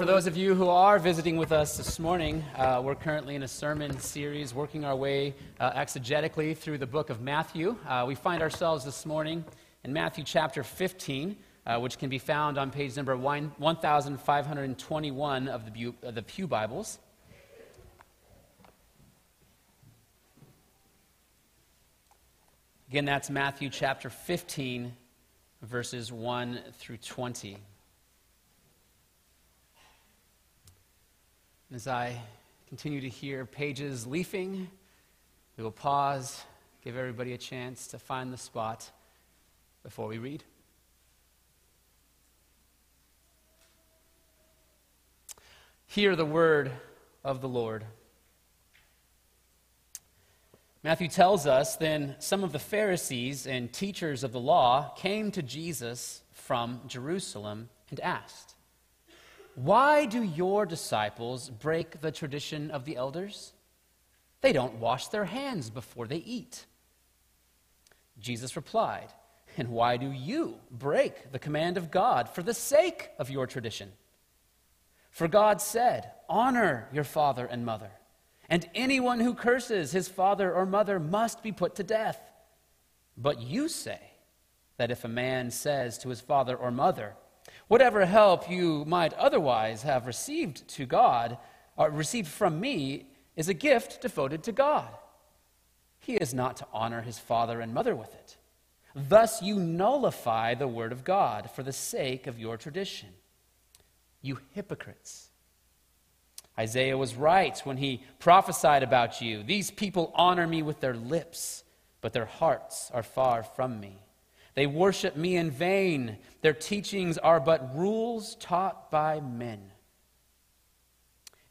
for those of you who are visiting with us this morning, uh, we're currently in a sermon series working our way uh, exegetically through the book of Matthew. Uh, we find ourselves this morning in Matthew chapter 15, uh, which can be found on page number 1521 of the, of the Pew Bibles. Again, that's Matthew chapter 15, verses 1 through 20. As I continue to hear pages leafing, we will pause, give everybody a chance to find the spot before we read. Hear the word of the Lord. Matthew tells us then some of the Pharisees and teachers of the law came to Jesus from Jerusalem and asked, Why do your disciples break the tradition of the elders? They don't wash their hands before they eat. Jesus replied, And why do you break the command of God for the sake of your tradition? For God said, Honor your father and mother and anyone who curses his father or mother must be put to death. But you say that if a man says to his father or mother, Whatever help you might otherwise have received to God, or received from me, is a gift devoted to God. He is not to honor his father and mother with it. Thus you nullify the word of God for the sake of your tradition. You hypocrites. Isaiah was right when he prophesied about you. These people honor me with their lips, but their hearts are far from me. They worship me in vain. Their teachings are but rules taught by men.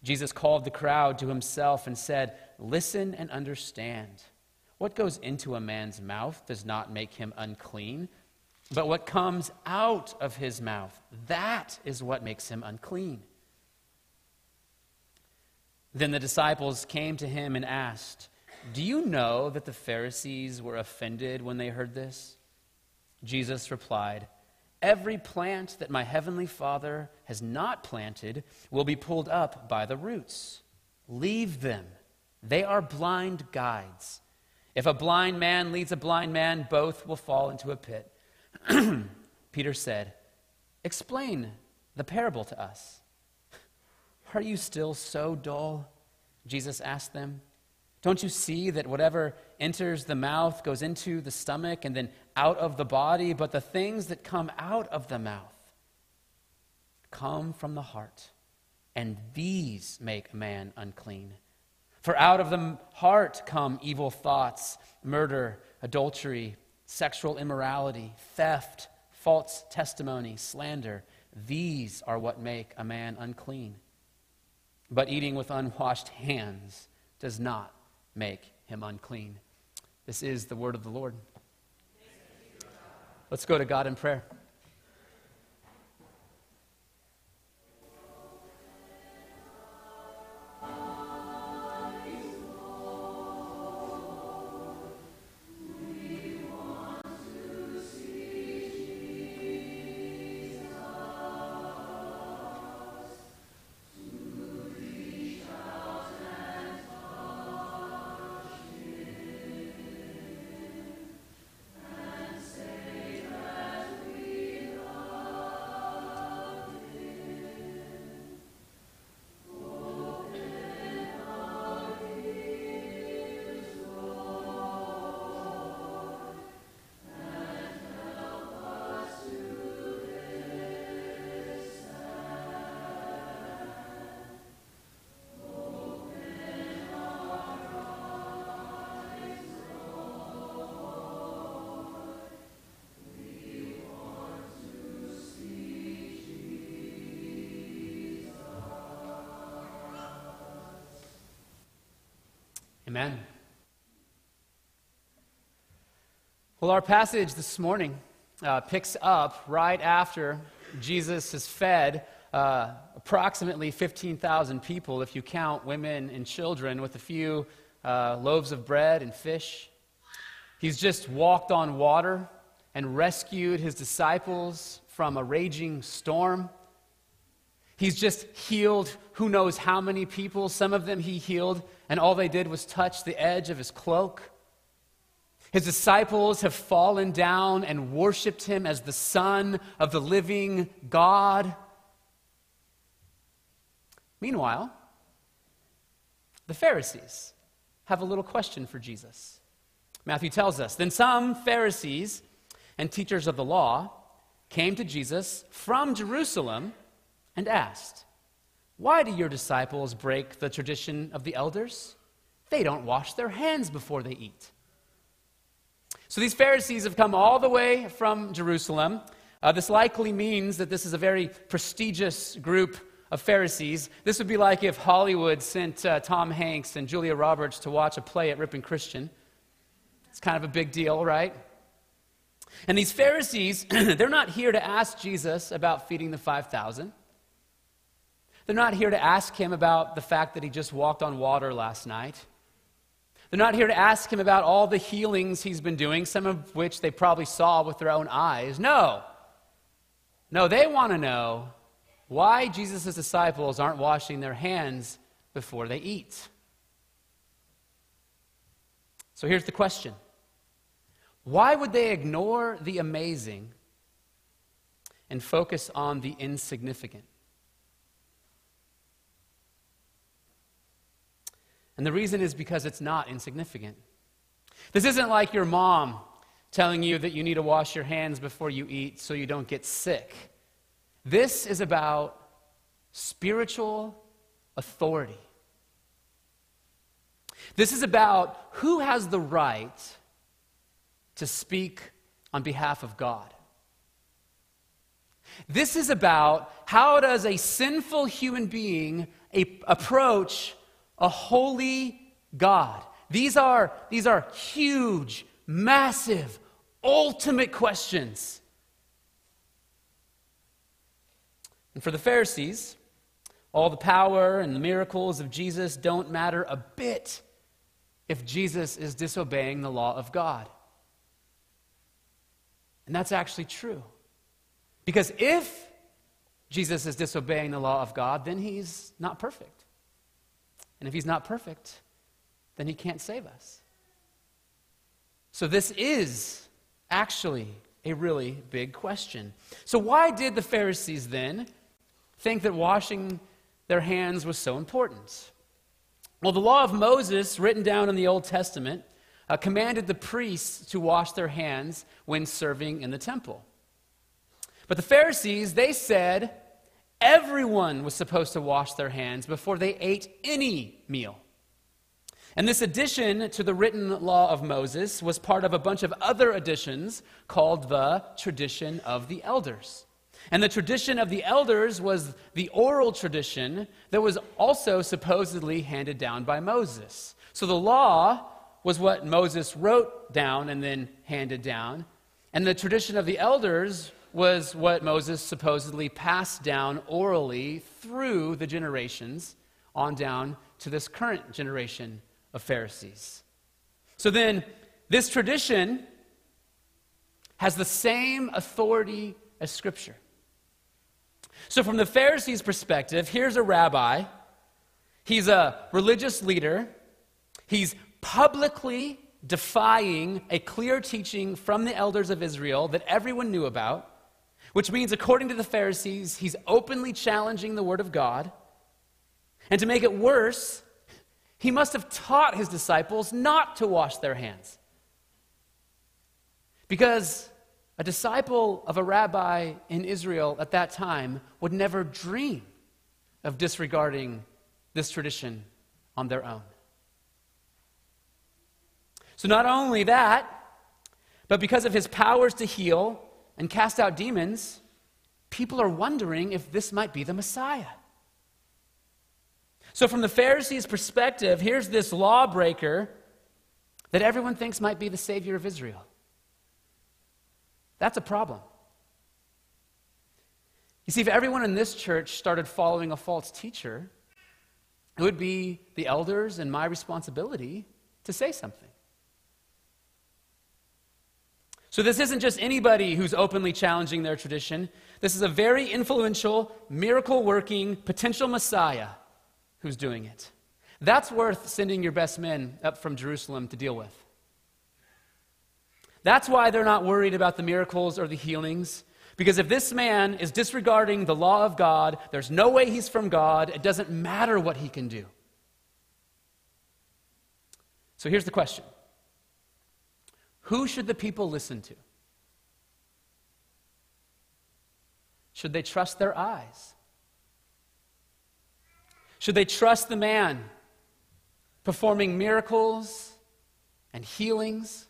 Jesus called the crowd to himself and said, Listen and understand. What goes into a man's mouth does not make him unclean, but what comes out of his mouth, that is what makes him unclean. Then the disciples came to him and asked, Do you know that the Pharisees were offended when they heard this? Jesus replied, Every plant that my heavenly Father has not planted will be pulled up by the roots. Leave them. They are blind guides. If a blind man leads a blind man, both will fall into a pit. Peter said, Explain the parable to us. Are you still so dull? Jesus asked them. Don't you see that whatever enters the mouth goes into the stomach and then out of the body, but the things that come out of the mouth come from the heart, and these make a man unclean? For out of the heart come evil thoughts, murder, adultery, sexual immorality, theft, false testimony, slander. These are what make a man unclean. But eating with unwashed hands does not make him unclean. This is the word of the Lord. Let's go to God in prayer. Amen. Well, our passage this morning uh, picks up right after Jesus has fed uh, approximately 15,000 people, if you count women and children, with a few uh, loaves of bread and fish. He's just walked on water and rescued his disciples from a raging storm. He's just healed who knows how many people. Some of them he healed, and all they did was touch the edge of his cloak. His disciples have fallen down and worshiped him as the Son of the living God. Meanwhile, the Pharisees have a little question for Jesus. Matthew tells us Then some Pharisees and teachers of the law came to Jesus from Jerusalem and asked, Why do your disciples break the tradition of the elders? They don't wash their hands before they eat. So these Pharisees have come all the way from Jerusalem. Uh, this likely means that this is a very prestigious group of Pharisees. This would be like if Hollywood sent uh, Tom Hanks and Julia Roberts to watch a play at Ripon Christian. It's kind of a big deal, right? And these Pharisees, they're not here to ask Jesus about feeding the 5,000. They're not here to ask him about the fact that he just walked on water last night. They're not here to ask him about all the healings he's been doing, some of which they probably saw with their own eyes. No. No, they want to know why Jesus' disciples aren't washing their hands before they eat. So here's the question Why would they ignore the amazing and focus on the insignificant? And the reason is because it's not insignificant. This isn't like your mom telling you that you need to wash your hands before you eat so you don't get sick. This is about spiritual authority. This is about who has the right to speak on behalf of God. This is about how does a sinful human being a, approach a holy God. These are, these are huge, massive, ultimate questions. And for the Pharisees, all the power and the miracles of Jesus don't matter a bit if Jesus is disobeying the law of God. And that's actually true. Because if Jesus is disobeying the law of God, then he's not perfect. And if he's not perfect, then he can't save us. So this is actually a really big question. So, why did the Pharisees then think that washing their hands was so important? Well, the law of Moses, written down in the Old Testament, uh, commanded the priests to wash their hands when serving in the temple. But the Pharisees, they said, Everyone was supposed to wash their hands before they ate any meal. And this addition to the written law of Moses was part of a bunch of other additions called the tradition of the elders. And the tradition of the elders was the oral tradition that was also supposedly handed down by Moses. So the law was what Moses wrote down and then handed down. And the tradition of the elders was what Moses supposedly passed down orally through the generations on down to this current generation of Pharisees. So then, this tradition has the same authority as Scripture. So, from the Pharisees' perspective, here's a rabbi. He's a religious leader. He's publicly defying a clear teaching from the elders of Israel that everyone knew about. Which means, according to the Pharisees, he's openly challenging the Word of God. And to make it worse, he must have taught his disciples not to wash their hands. Because a disciple of a rabbi in Israel at that time would never dream of disregarding this tradition on their own. So, not only that, but because of his powers to heal and cast out demons, people are wondering if this might be the Messiah. So, from the Pharisees' perspective, here's this lawbreaker that everyone thinks might be the Savior of Israel. That's a problem. You see, if everyone in this church started following a false teacher, it would be the elders and my responsibility to say something. So this isn't just anybody who's openly challenging their tradition. This is a very influential, miracle working, potential Messiah who's doing it. That's worth sending your best men up from Jerusalem to deal with. That's why they're not worried about the miracles or the healings. Because if this man is disregarding the law of God, there's no way he's from God. It doesn't matter what he can do. So here's the question Who should the people listen to? Should they trust their eyes? Should they trust the man performing miracles and healings?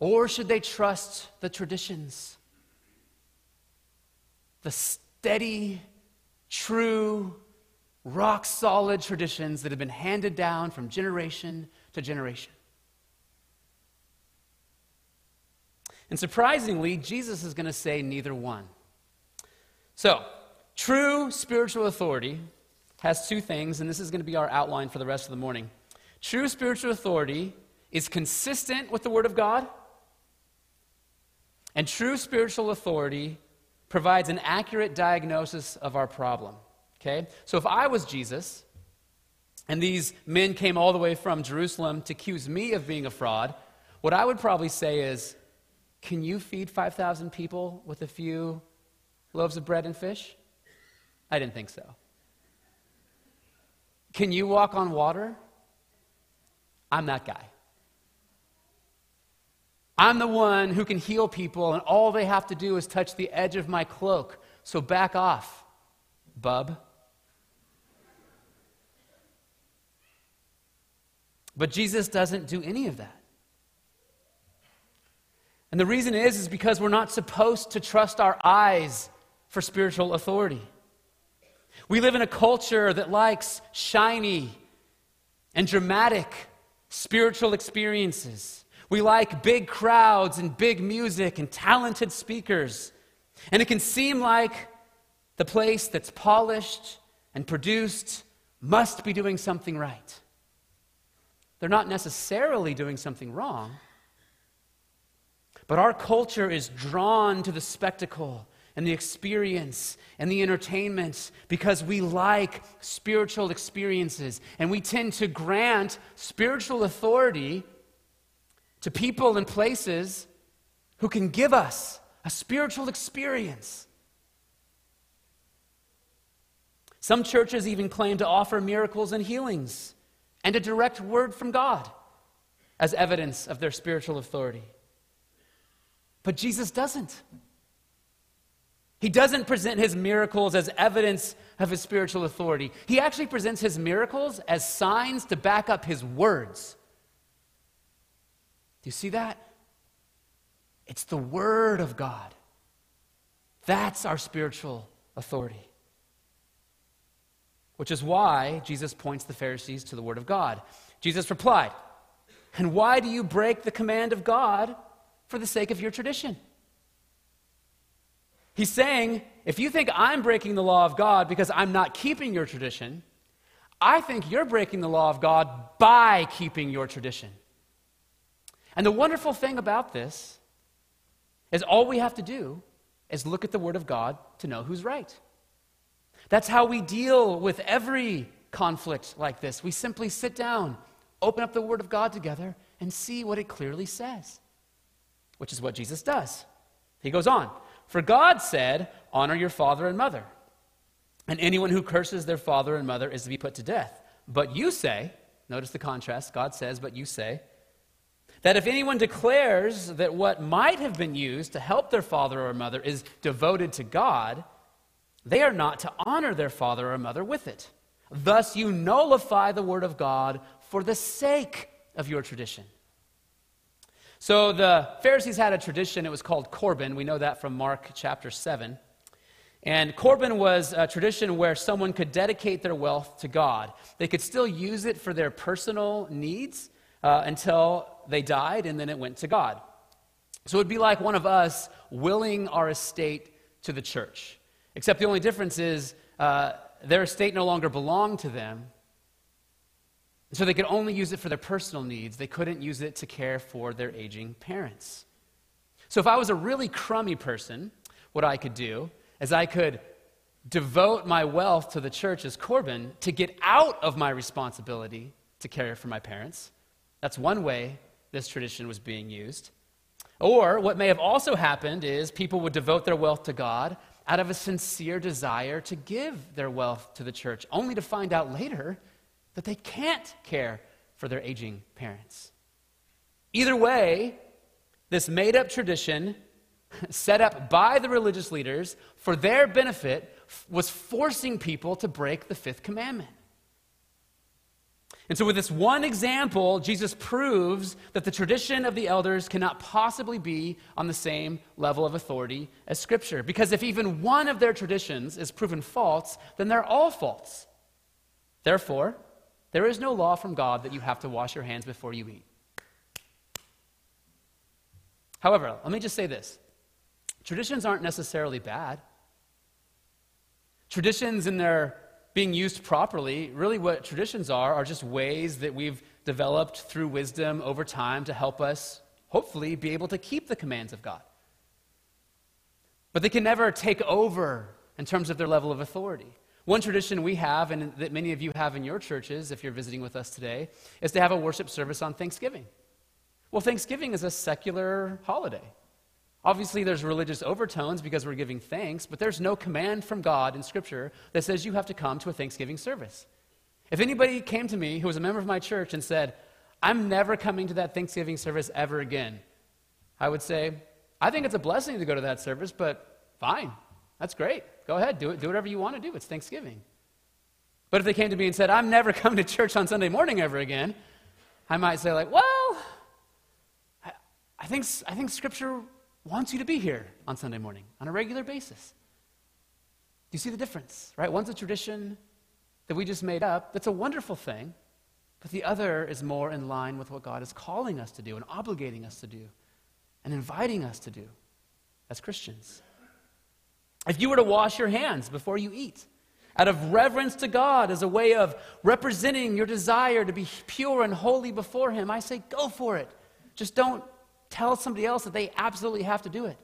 Or should they trust the traditions? The steady, true, rock solid traditions that have been handed down from generation to generation. And surprisingly, Jesus is going to say neither one. So, true spiritual authority has two things, and this is going to be our outline for the rest of the morning. True spiritual authority is consistent with the Word of God, and true spiritual authority provides an accurate diagnosis of our problem. Okay? So if I was Jesus, and these men came all the way from Jerusalem to accuse me of being a fraud, what I would probably say is, Can you feed 5,000 people with a few loaves of bread and fish? I didn't think so. Can you walk on water? I'm that guy. I'm the one who can heal people, and all they have to do is touch the edge of my cloak. So back off, bub. But Jesus doesn't do any of that. And the reason is is because we're not supposed to trust our eyes for spiritual authority. We live in a culture that likes shiny and dramatic spiritual experiences. We like big crowds and big music and talented speakers. And it can seem like the place that's polished and produced must be doing something right. They're not necessarily doing something wrong. But our culture is drawn to the spectacle and the experience and the entertainment because we like spiritual experiences. And we tend to grant spiritual authority to people and places who can give us a spiritual experience. Some churches even claim to offer miracles and healings and a direct word from God as evidence of their spiritual authority. But Jesus doesn't. He doesn't present his miracles as evidence of his spiritual authority. He actually presents his miracles as signs to back up his words. Do you see that? It's the Word of God. That's our spiritual authority. Which is why Jesus points the Pharisees to the Word of God. Jesus replied, And why do you break the command of God for the sake of your tradition? He's saying, if you think I'm breaking the law of God because I'm not keeping your tradition, I think you're breaking the law of God by keeping your tradition. And the wonderful thing about this is all we have to do is look at the Word of God to know who's right. That's how we deal with every conflict like this. We simply sit down, open up the Word of God together, and see what it clearly says, which is what Jesus does. He goes on For God said, Honor your father and mother, and anyone who curses their father and mother is to be put to death. But you say, notice the contrast, God says, But you say, that if anyone declares that what might have been used to help their father or mother is devoted to God, they are not to honor their father or mother with it. Thus, you nullify the word of God for the sake of your tradition. So, the Pharisees had a tradition, it was called Corban. We know that from Mark chapter 7. And Corban was a tradition where someone could dedicate their wealth to God. They could still use it for their personal needs uh, until they died, and then it went to God. So it would be like one of us willing our estate to the church. Except the only difference is uh, their estate no longer belonged to them, So they could only use it for their personal needs. They couldn't use it to care for their aging parents. So if I was a really crummy person, what I could do is I could devote my wealth to the church as Corban to get out of my responsibility to care for my parents. That's one way this tradition was being used. Or what may have also happened is people would devote their wealth to God out of a sincere desire to give their wealth to the church, only to find out later that they can't care for their aging parents. Either way, this made up tradition set up by the religious leaders for their benefit was forcing people to break the fifth commandment. And so, with this one example, Jesus proves that the tradition of the elders cannot possibly be on the same level of authority as Scripture. Because if even one of their traditions is proven false, then they're all false. Therefore, there is no law from God that you have to wash your hands before you eat. However, let me just say this traditions aren't necessarily bad. Traditions, in their being used properly, really what traditions are, are just ways that we've developed through wisdom over time to help us, hopefully, be able to keep the commands of God. But they can never take over in terms of their level of authority. One tradition we have, and that many of you have in your churches, if you're visiting with us today, is to have a worship service on Thanksgiving. Well, Thanksgiving is a secular holiday. Obviously, there's religious overtones because we're giving thanks, but there's no command from God in Scripture that says you have to come to a Thanksgiving service. If anybody came to me who was a member of my church and said, I'm never coming to that Thanksgiving service ever again, I would say, I think it's a blessing to go to that service, but fine. That's great. Go ahead, do it. Do whatever you want to do. It's Thanksgiving. But if they came to me and said, I'm never coming to church on Sunday morning ever again, I might say, like, well, I, I think, I think Scripture wants you to be here on Sunday morning on a regular basis. Do you see the difference, right? One's a tradition that we just made up. That's a wonderful thing. But the other is more in line with what God is calling us to do and obligating us to do and inviting us to do as Christians. If you were to wash your hands before you eat, out of reverence to God as a way of representing your desire to be pure and holy before Him, I say go for it. Just don't tell somebody else that they absolutely have to do it.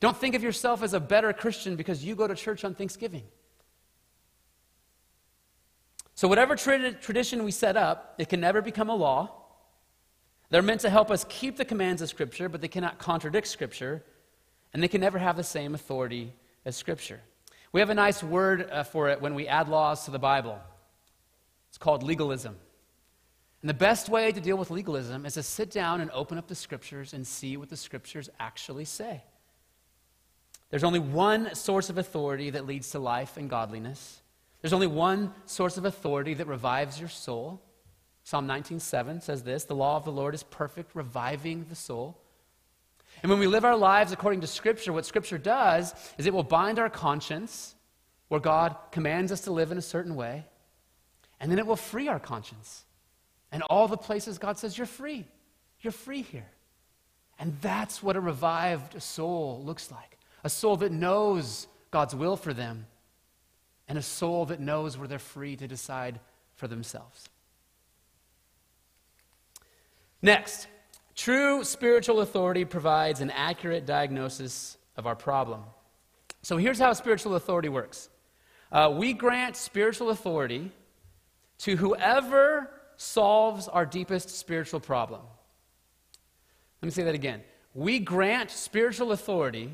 Don't think of yourself as a better Christian because you go to church on Thanksgiving. So, whatever tra- tradition we set up, it can never become a law. They're meant to help us keep the commands of Scripture, but they cannot contradict Scripture, and they can never have the same authority as Scripture. We have a nice word uh, for it when we add laws to the Bible. It's called legalism. And the best way to deal with legalism is to sit down and open up the scriptures and see what the scriptures actually say. There's only one source of authority that leads to life and godliness. There's only one source of authority that revives your soul. Psalm 19:7 says this, "The law of the Lord is perfect, reviving the soul." And when we live our lives according to scripture, what scripture does is it will bind our conscience where God commands us to live in a certain way, and then it will free our conscience and all the places God says, You're free. You're free here. And that's what a revived soul looks like a soul that knows God's will for them, and a soul that knows where they're free to decide for themselves. Next, true spiritual authority provides an accurate diagnosis of our problem. So here's how spiritual authority works uh, we grant spiritual authority to whoever solves our deepest spiritual problem. Let me say that again. We grant spiritual authority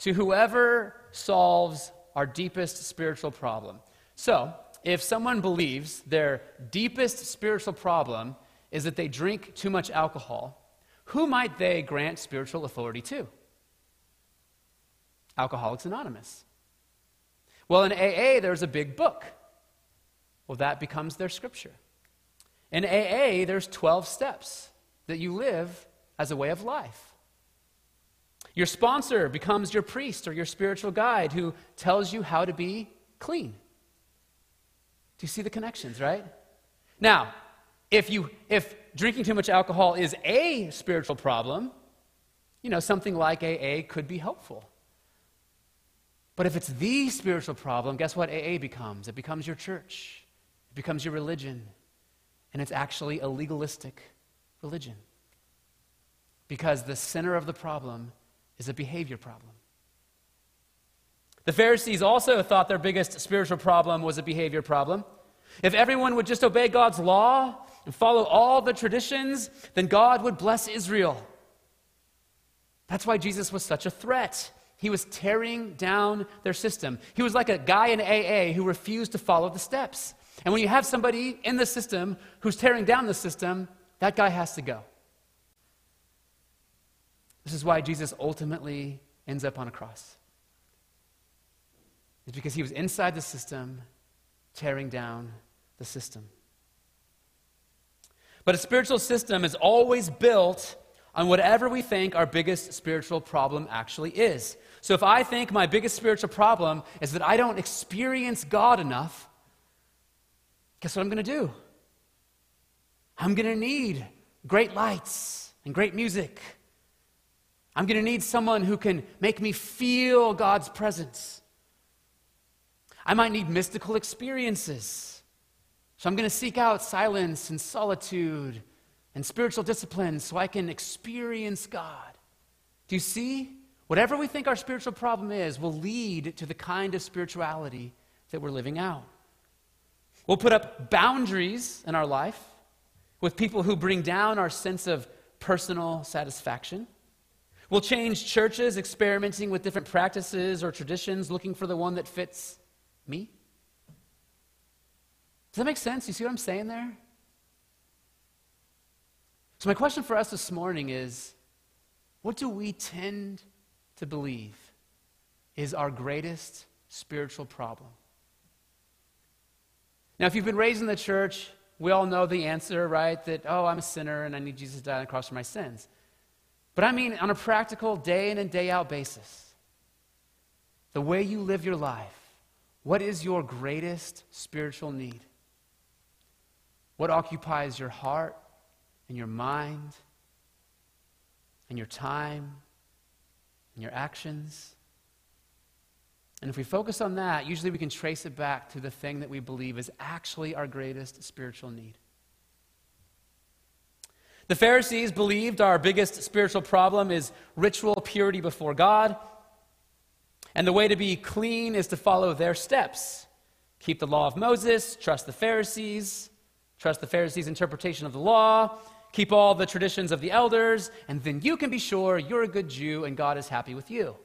to whoever solves our deepest spiritual problem. So, if someone believes their deepest spiritual problem is that they drink too much alcohol, who might they grant spiritual authority to? Alcoholics Anonymous. Well, in AA, there's a big book. Well, that becomes their scripture. In AA, there's 12 steps that you live as a way of life. Your sponsor becomes your priest or your spiritual guide who tells you how to be clean. Do you see the connections, right? Now, if you if drinking too much alcohol is a spiritual problem, you know, something like AA could be helpful. But if it's the spiritual problem, guess what AA becomes? It becomes your church. It becomes your religion. And it's actually a legalistic religion. Because the center of the problem is a behavior problem. The Pharisees also thought their biggest spiritual problem was a behavior problem. If everyone would just obey God's law and follow all the traditions, then God would bless Israel. That's why Jesus was such a threat. He was tearing down their system. He was like a guy in AA who refused to follow the steps. And when you have somebody in the system who's tearing down the system, that guy has to go. This is why Jesus ultimately ends up on a cross. It's because he was inside the system, tearing down the system. But a spiritual system is always built on whatever we think our biggest spiritual problem actually is. So if I think my biggest spiritual problem is that I don't experience God enough, guess what I'm going to do? I'm going to need great lights and great music. I'm going to need someone who can make me feel God's presence. I might need mystical experiences. So I'm going to seek out silence and solitude and spiritual discipline so I can experience God. Do you see? Whatever we think our spiritual problem is will lead to the kind of spirituality that we're living out. We'll put up boundaries in our life with people who bring down our sense of personal satisfaction. We'll change churches, experimenting with different practices or traditions, looking for the one that fits me. Does that make sense? You see what I'm saying there? So, my question for us this morning is what do we tend to believe is our greatest spiritual problem? Now, if you've been raised in the church, we all know the answer, right? That, oh, I'm a sinner and I need Jesus to die on the cross for my sins. But I mean, on a practical, day in and day out basis, the way you live your life, what is your greatest spiritual need? What occupies your heart and your mind and your time and your actions. And if we focus on that, usually we can trace it back to the thing that we believe is actually our greatest spiritual need. The Pharisees believed our biggest spiritual problem is ritual purity before God. And the way to be clean is to follow their steps. Keep the law of Moses, trust the Pharisees, trust the Pharisees' interpretation of the law, Keep all the traditions of the elders, and then you can be sure you're a good Jew and God is happy with you.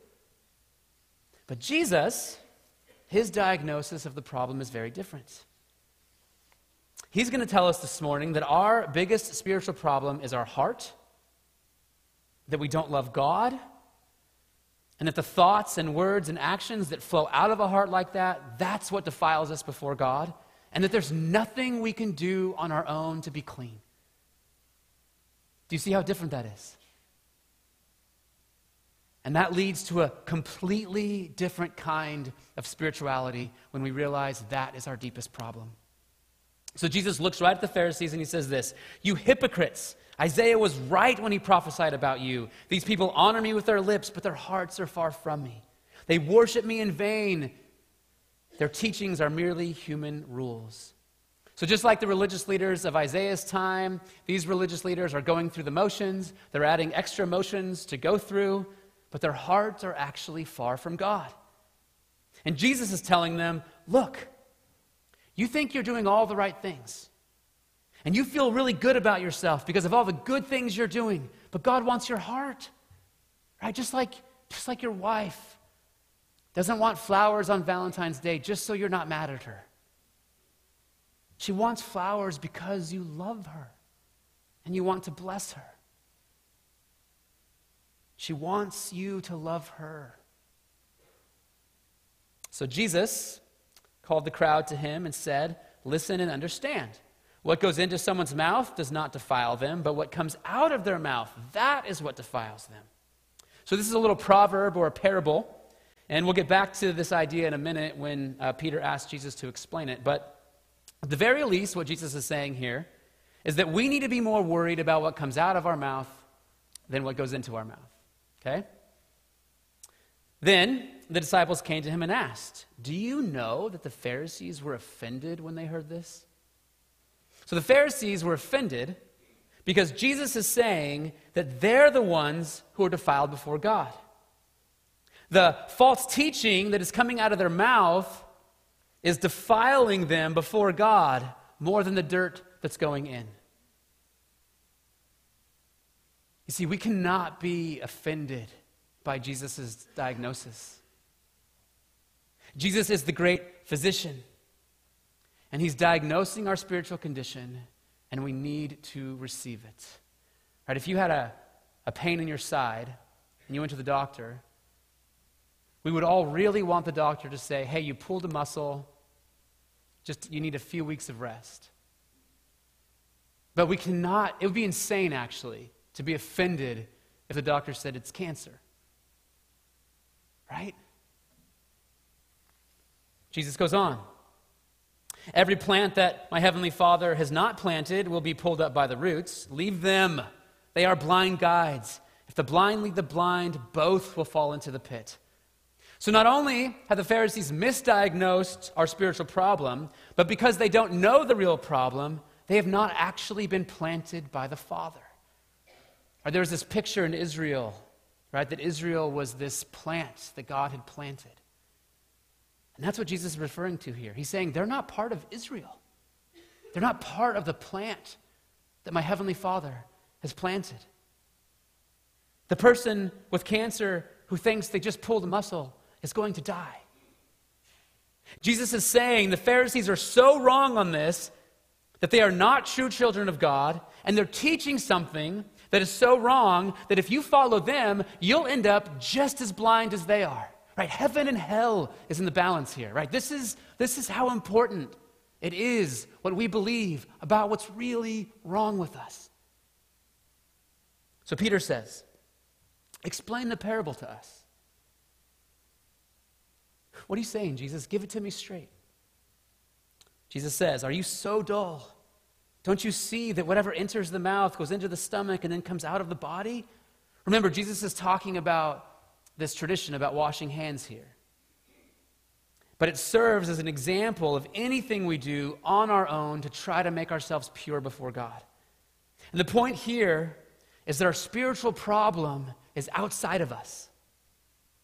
But Jesus, his diagnosis of the problem is very different. He's going to tell us this morning that our biggest spiritual problem is our heart, that we don't love God, and that the thoughts and words and actions that flow out of a heart like that, that's what defiles us before God, and that there's nothing we can do on our own to be clean. Do you see how different that is? And that leads to a completely different kind of spirituality when we realize that is our deepest problem. So Jesus looks right at the Pharisees and he says this You hypocrites! Isaiah was right when he prophesied about you. These people honor me with their lips, but their hearts are far from me. They worship me in vain. Their teachings are merely human rules. So, just like the religious leaders of Isaiah's time, these religious leaders are going through the motions. They're adding extra motions to go through, but their hearts are actually far from God. And Jesus is telling them look, you think you're doing all the right things, and you feel really good about yourself because of all the good things you're doing, but God wants your heart, right? Just like, just like your wife doesn't want flowers on Valentine's Day just so you're not mad at her. She wants flowers because you love her and you want to bless her. She wants you to love her. So Jesus called the crowd to him and said, Listen and understand. What goes into someone's mouth does not defile them, but what comes out of their mouth, that is what defiles them. So, this is a little proverb or a parable, and we'll get back to this idea in a minute when uh, Peter asked Jesus to explain it. But at the very least, what Jesus is saying here is that we need to be more worried about what comes out of our mouth than what goes into our mouth. Okay? Then the disciples came to him and asked, Do you know that the Pharisees were offended when they heard this? So the Pharisees were offended because Jesus is saying that they're the ones who are defiled before God. The false teaching that is coming out of their mouth is defiling them before God more than the dirt that's going in. You see, we cannot be offended by Jesus' diagnosis. Jesus is the great physician, and he's diagnosing our spiritual condition, and we need to receive it. Right? If you had a, a pain in your side and you went to the doctor, we would all really want the doctor to say, hey, you pulled a muscle, just you need a few weeks of rest. But we cannot, it would be insane actually to be offended if the doctor said it's cancer. Right? Jesus goes on. Every plant that my heavenly Father has not planted will be pulled up by the roots. Leave them. They are blind guides. If the blind lead the blind, both will fall into the pit. So, not only have the Pharisees misdiagnosed our spiritual problem, but because they don't know the real problem, they have not actually been planted by the Father. Or there was this picture in Israel, right, that Israel was this plant that God had planted. And that's what Jesus is referring to here. He's saying they're not part of Israel, they're not part of the plant that my Heavenly Father has planted. The person with cancer who thinks they just pulled a muscle is going to die. Jesus is saying the Pharisees are so wrong on this that they are not true children of God, and they're teaching something that is so wrong that if you follow them, you'll end up just as blind as they are. Right? Heaven and hell is in the balance here, right? This is, this is how important it is what we believe about what's really wrong with us. So Peter says, Explain the parable to us. What are you saying, Jesus? Give it to me straight. Jesus says, Are you so dull? Don't you see that whatever enters the mouth goes into the stomach and then comes out of the body? Remember, Jesus is talking about this tradition about washing hands here. But it serves as an example of anything we do on our own to try to make ourselves pure before God. And the point here is that our spiritual problem is outside of us.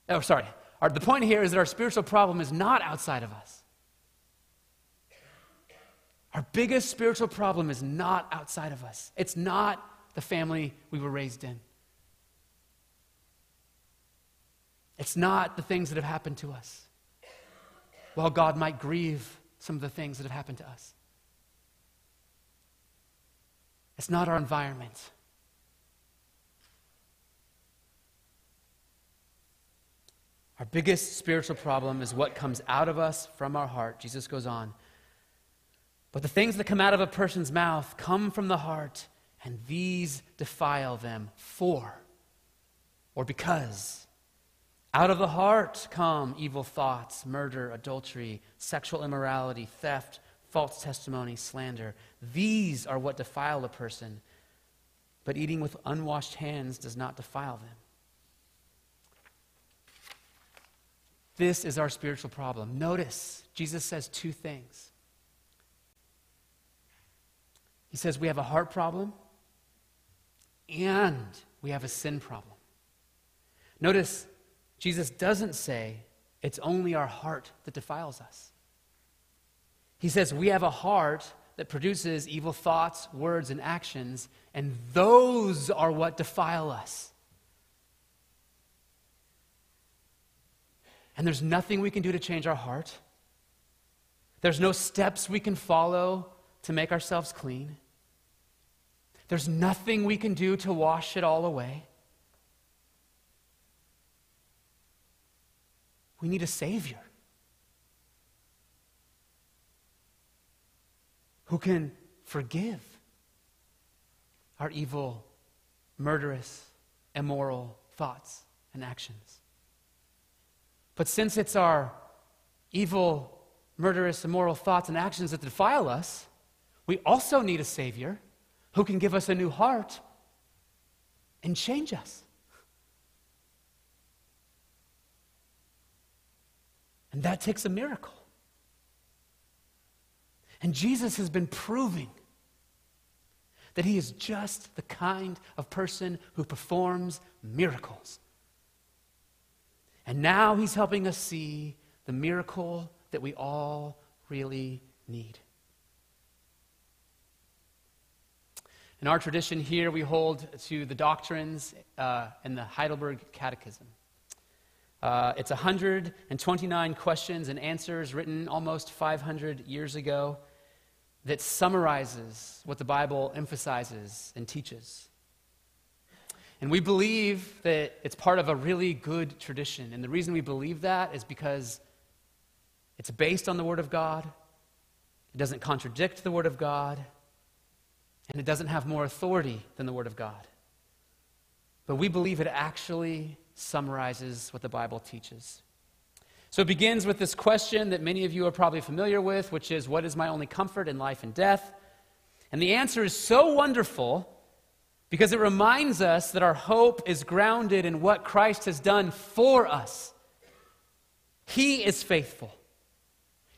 Oh, sorry. Our, the point here is that our spiritual problem is not outside of us. Our biggest spiritual problem is not outside of us, it's not the family we were raised in. It's not the things that have happened to us. While God might grieve some of the things that have happened to us, it's not our environment. Our biggest spiritual problem is what comes out of us from our heart. Jesus goes on. But the things that come out of a person's mouth come from the heart, and these defile them. For, or because, out of the heart come evil thoughts, murder, adultery, sexual immorality, theft, false testimony, slander. These are what defile a person. But eating with unwashed hands does not defile them. This is our spiritual problem. Notice, Jesus says two things. He says we have a heart problem and we have a sin problem. Notice, Jesus doesn't say it's only our heart that defiles us. He says we have a heart that produces evil thoughts, words, and actions, and those are what defile us. And there's nothing we can do to change our heart. There's no steps we can follow to make ourselves clean. There's nothing we can do to wash it all away. We need a Savior who can forgive our evil, murderous, immoral thoughts and actions. But since it's our evil, murderous, immoral thoughts and actions that defile us, we also need a Savior who can give us a new heart and change us. And that takes a miracle. And Jesus has been proving that he is just the kind of person who performs miracles. And now he's helping us see the miracle that we all really need. In our tradition here, we hold to the doctrines uh, in the Heidelberg Catechism. Uh, it's 129 questions and answers written almost 500 years ago that summarizes what the Bible emphasizes and teaches. And we believe that it's part of a really good tradition. And the reason we believe that is because it's based on the Word of God, it doesn't contradict the Word of God, and it doesn't have more authority than the Word of God. But we believe it actually summarizes what the Bible teaches. So it begins with this question that many of you are probably familiar with, which is What is my only comfort in life and death? And the answer is so wonderful because it reminds us that our hope is grounded in what Christ has done for us. He is faithful,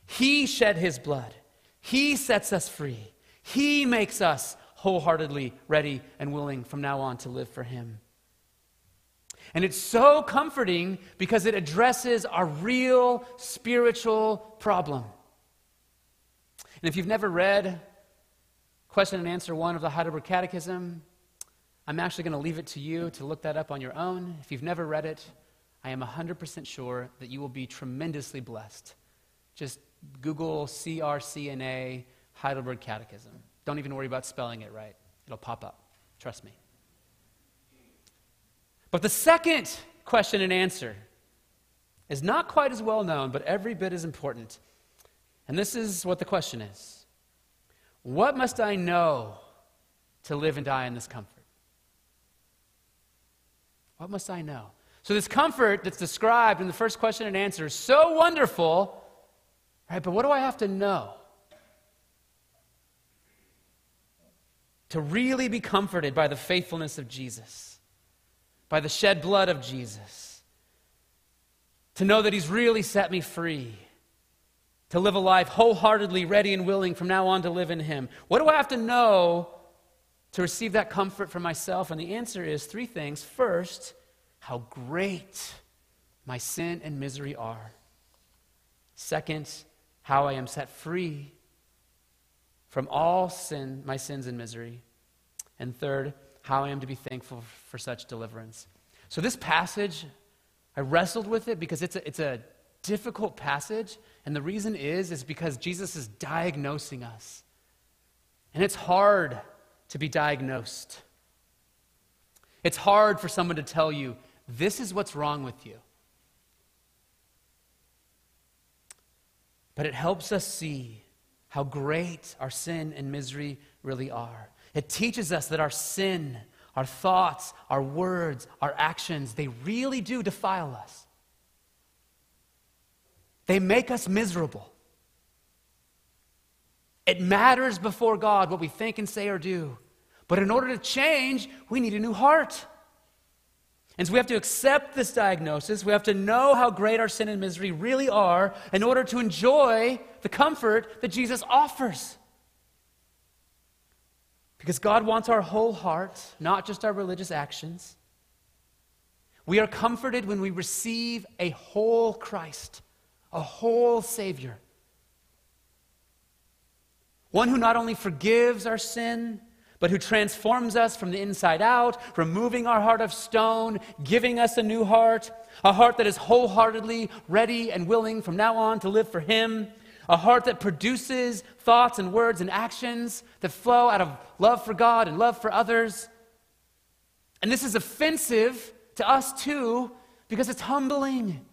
He shed His blood, He sets us free, He makes us wholeheartedly ready and willing from now on to live for Him. And it's so comforting because it addresses our real spiritual problem. And if you've never read question and answer one of the Heidelberg Catechism, I'm actually going to leave it to you to look that up on your own. If you've never read it, I am 100% sure that you will be tremendously blessed. Just Google CRCNA Heidelberg Catechism. Don't even worry about spelling it right, it'll pop up. Trust me. But the second question and answer is not quite as well known, but every bit as important. And this is what the question is What must I know to live and die in this comfort? What must I know? So, this comfort that's described in the first question and answer is so wonderful, right? But what do I have to know? To really be comforted by the faithfulness of Jesus, by the shed blood of Jesus, to know that He's really set me free, to live a life wholeheartedly ready and willing from now on to live in Him. What do I have to know to receive that comfort for myself? And the answer is three things. First, how great my sin and misery are. Second, how I am set free from all sin, my sins and misery. And third, how I am to be thankful for such deliverance. So, this passage, I wrestled with it because it's a, it's a difficult passage. And the reason is, is because Jesus is diagnosing us. And it's hard to be diagnosed. It's hard for someone to tell you, this is what's wrong with you. But it helps us see how great our sin and misery really are. It teaches us that our sin, our thoughts, our words, our actions, they really do defile us. They make us miserable. It matters before God what we think and say or do. But in order to change, we need a new heart. And so we have to accept this diagnosis. We have to know how great our sin and misery really are in order to enjoy the comfort that Jesus offers. Because God wants our whole heart, not just our religious actions. We are comforted when we receive a whole Christ, a whole Savior. One who not only forgives our sin, but who transforms us from the inside out, removing our heart of stone, giving us a new heart, a heart that is wholeheartedly ready and willing from now on to live for Him, a heart that produces thoughts and words and actions that flow out of love for God and love for others. And this is offensive to us too because it's humbling.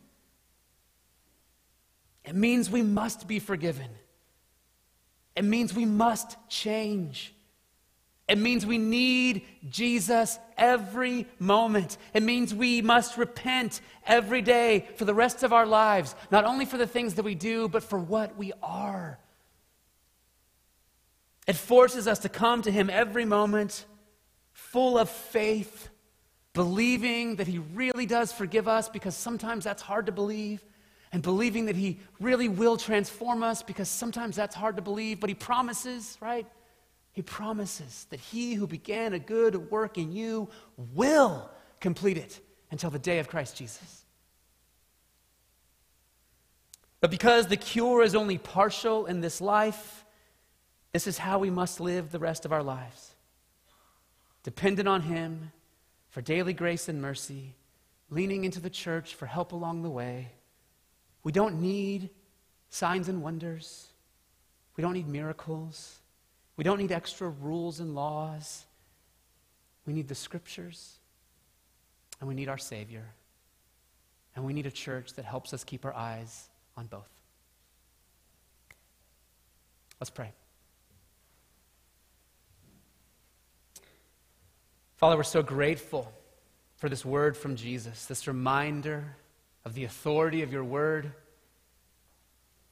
It means we must be forgiven. It means we must change. It means we need Jesus every moment. It means we must repent every day for the rest of our lives, not only for the things that we do, but for what we are. It forces us to come to Him every moment full of faith, believing that He really does forgive us because sometimes that's hard to believe, and believing that He really will transform us because sometimes that's hard to believe, but He promises, right? He promises that he who began a good work in you will complete it until the day of Christ Jesus. But because the cure is only partial in this life, this is how we must live the rest of our lives. Dependent on Him for daily grace and mercy, leaning into the church for help along the way. We don't need signs and wonders. We don't need miracles. We don't need extra rules and laws. We need the scriptures, and we need our Savior. And we need a church that helps us keep our eyes on both. Let's pray. Father, we're so grateful for this word from Jesus, this reminder of the authority of your word,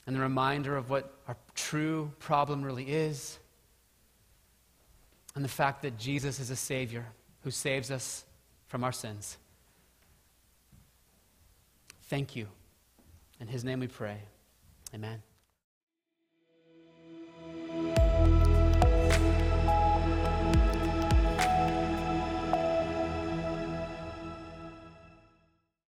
and the reminder of what our true problem really is and the fact that Jesus is a Savior who saves us from our sins. Thank you. In His name we pray. Amen.